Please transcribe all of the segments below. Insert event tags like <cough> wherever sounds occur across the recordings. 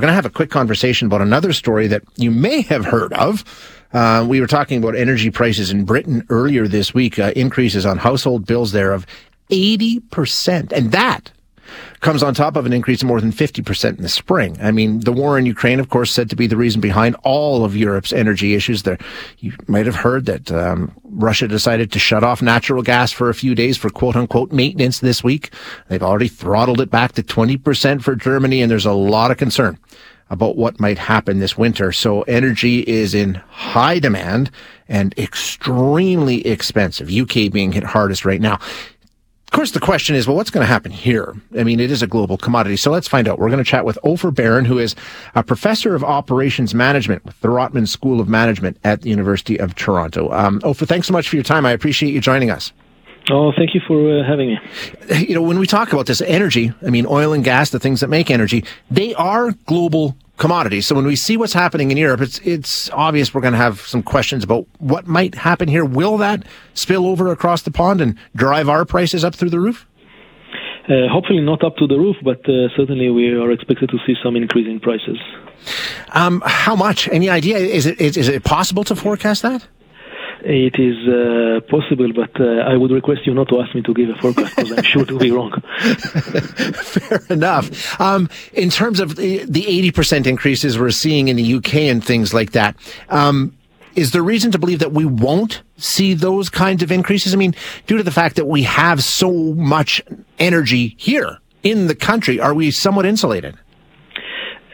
We're going to have a quick conversation about another story that you may have heard of. Uh, we were talking about energy prices in Britain earlier this week, uh, increases on household bills there of 80%. And that comes on top of an increase of more than 50% in the spring. I mean, the war in Ukraine, of course, said to be the reason behind all of Europe's energy issues there. You might have heard that um, Russia decided to shut off natural gas for a few days for quote unquote maintenance this week. They've already throttled it back to 20% for Germany, and there's a lot of concern about what might happen this winter. So energy is in high demand and extremely expensive. UK being hit hardest right now. Of course, the question is, well, what's going to happen here? I mean, it is a global commodity. So let's find out. We're going to chat with Ofer Baron, who is a professor of operations management with the Rotman School of Management at the University of Toronto. Um, Ofer, thanks so much for your time. I appreciate you joining us. Oh, thank you for uh, having me. You know, when we talk about this energy, I mean, oil and gas, the things that make energy, they are global commodities. So when we see what's happening in Europe, it's it's obvious we're going to have some questions about what might happen here. Will that spill over across the pond and drive our prices up through the roof? Uh, hopefully not up to the roof, but uh, certainly we are expected to see some increase in prices. Um, how much? Any idea? Is it is, is it possible to forecast that? It is uh, possible, but uh, I would request you not to ask me to give a forecast because I'm sure to be wrong. <laughs> Fair enough. Um, in terms of the, the 80% increases we're seeing in the UK and things like that, um, is there reason to believe that we won't see those kinds of increases? I mean, due to the fact that we have so much energy here in the country, are we somewhat insulated?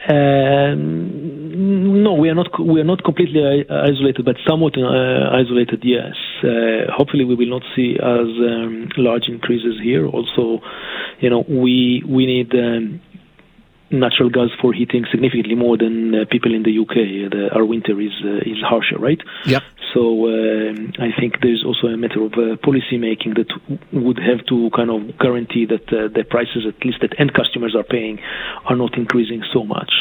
Um, no, we are not. We are not completely isolated, but somewhat uh, isolated. Yes. Uh, hopefully, we will not see as um, large increases here. Also, you know, we we need. Um, natural gas for heating significantly more than uh, people in the UK. The, our winter is uh, is harsher, right? Yeah. So um, I think there's also a matter of uh, policy making that would have to kind of guarantee that uh, the prices, at least that end customers are paying, are not increasing so much.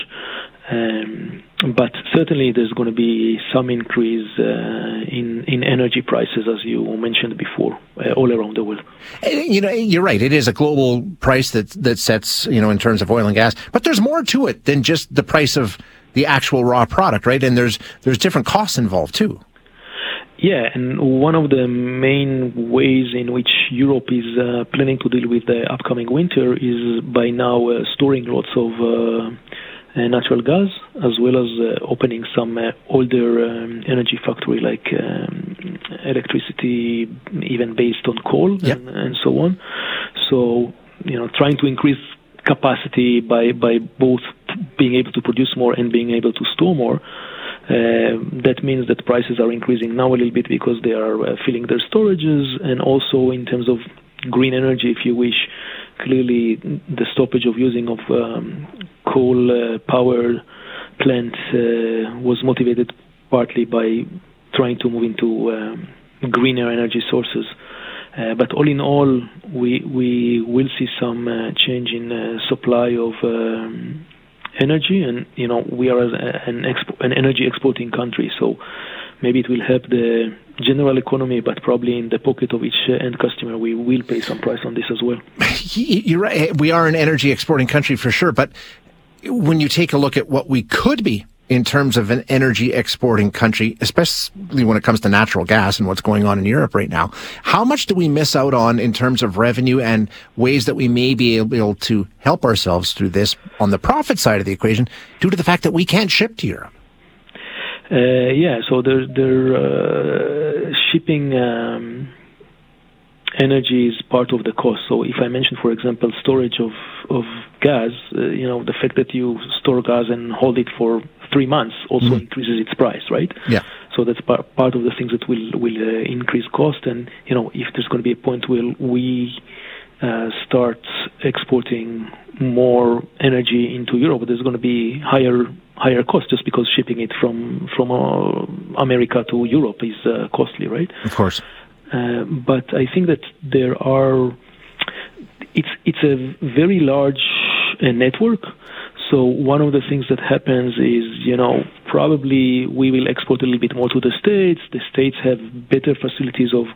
Um, but certainly, there's going to be some increase uh, in in energy prices, as you mentioned before, uh, all around the world. You know, you're right. It is a global price that that sets you know in terms of oil and gas, but there's more to it than just the price of the actual raw product, right? And there's there's different costs involved too. Yeah, and one of the main ways in which Europe is uh, planning to deal with the upcoming winter is by now uh, storing lots of uh, uh, natural gas, as well as uh, opening some uh, older um, energy factory like um, electricity, even based on coal yep. and, and so on. So, you know, trying to increase capacity by by both being able to produce more and being able to store more. Uh, that means that prices are increasing now a little bit because they are uh, filling their storages, and also in terms of green energy, if you wish, clearly the stoppage of using of um, coal uh, power plants uh, was motivated partly by trying to move into um, greener energy sources. Uh, but all in all, we we will see some uh, change in uh, supply of um, energy, and you know we are an, expo- an energy exporting country, so maybe it will help the general economy, but probably in the pocket of each uh, end customer, we will pay some price on this as well. <laughs> You're right. Eh, we are an energy exporting country for sure, but when you take a look at what we could be in terms of an energy exporting country, especially when it comes to natural gas and what's going on in Europe right now, how much do we miss out on in terms of revenue and ways that we may be able to help ourselves through this on the profit side of the equation due to the fact that we can't ship to Europe? Uh, yeah, so they're, they're uh, shipping um, energy is part of the cost. So if I mention, for example, storage of of gas, uh, you know, the fact that you store gas and hold it for three months also mm-hmm. increases its price, right? Yeah. So that's part part of the things that will will uh, increase cost. And you know, if there's going to be a point where we uh, start exporting more energy into Europe, there's going to be higher higher cost just because shipping it from from uh, America to Europe is uh, costly, right? Of course. Uh, but I think that there are. It's it's a very large uh, network. So one of the things that happens is, you know, probably we will export a little bit more to the states. The states have better facilities of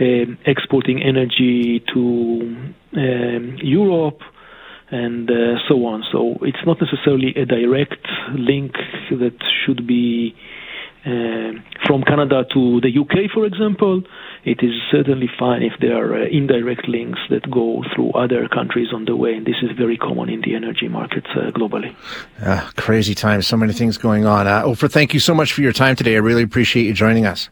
um, exporting energy to um, Europe and uh, so on. So it's not necessarily a direct link that should be uh, from Canada to the UK, for example. It is certainly fine if there are uh, indirect links that go through other countries on the way, and this is very common in the energy markets uh, globally. crazy times, so many things going on. Uh, Ofer, thank you so much for your time today. I really appreciate you joining us.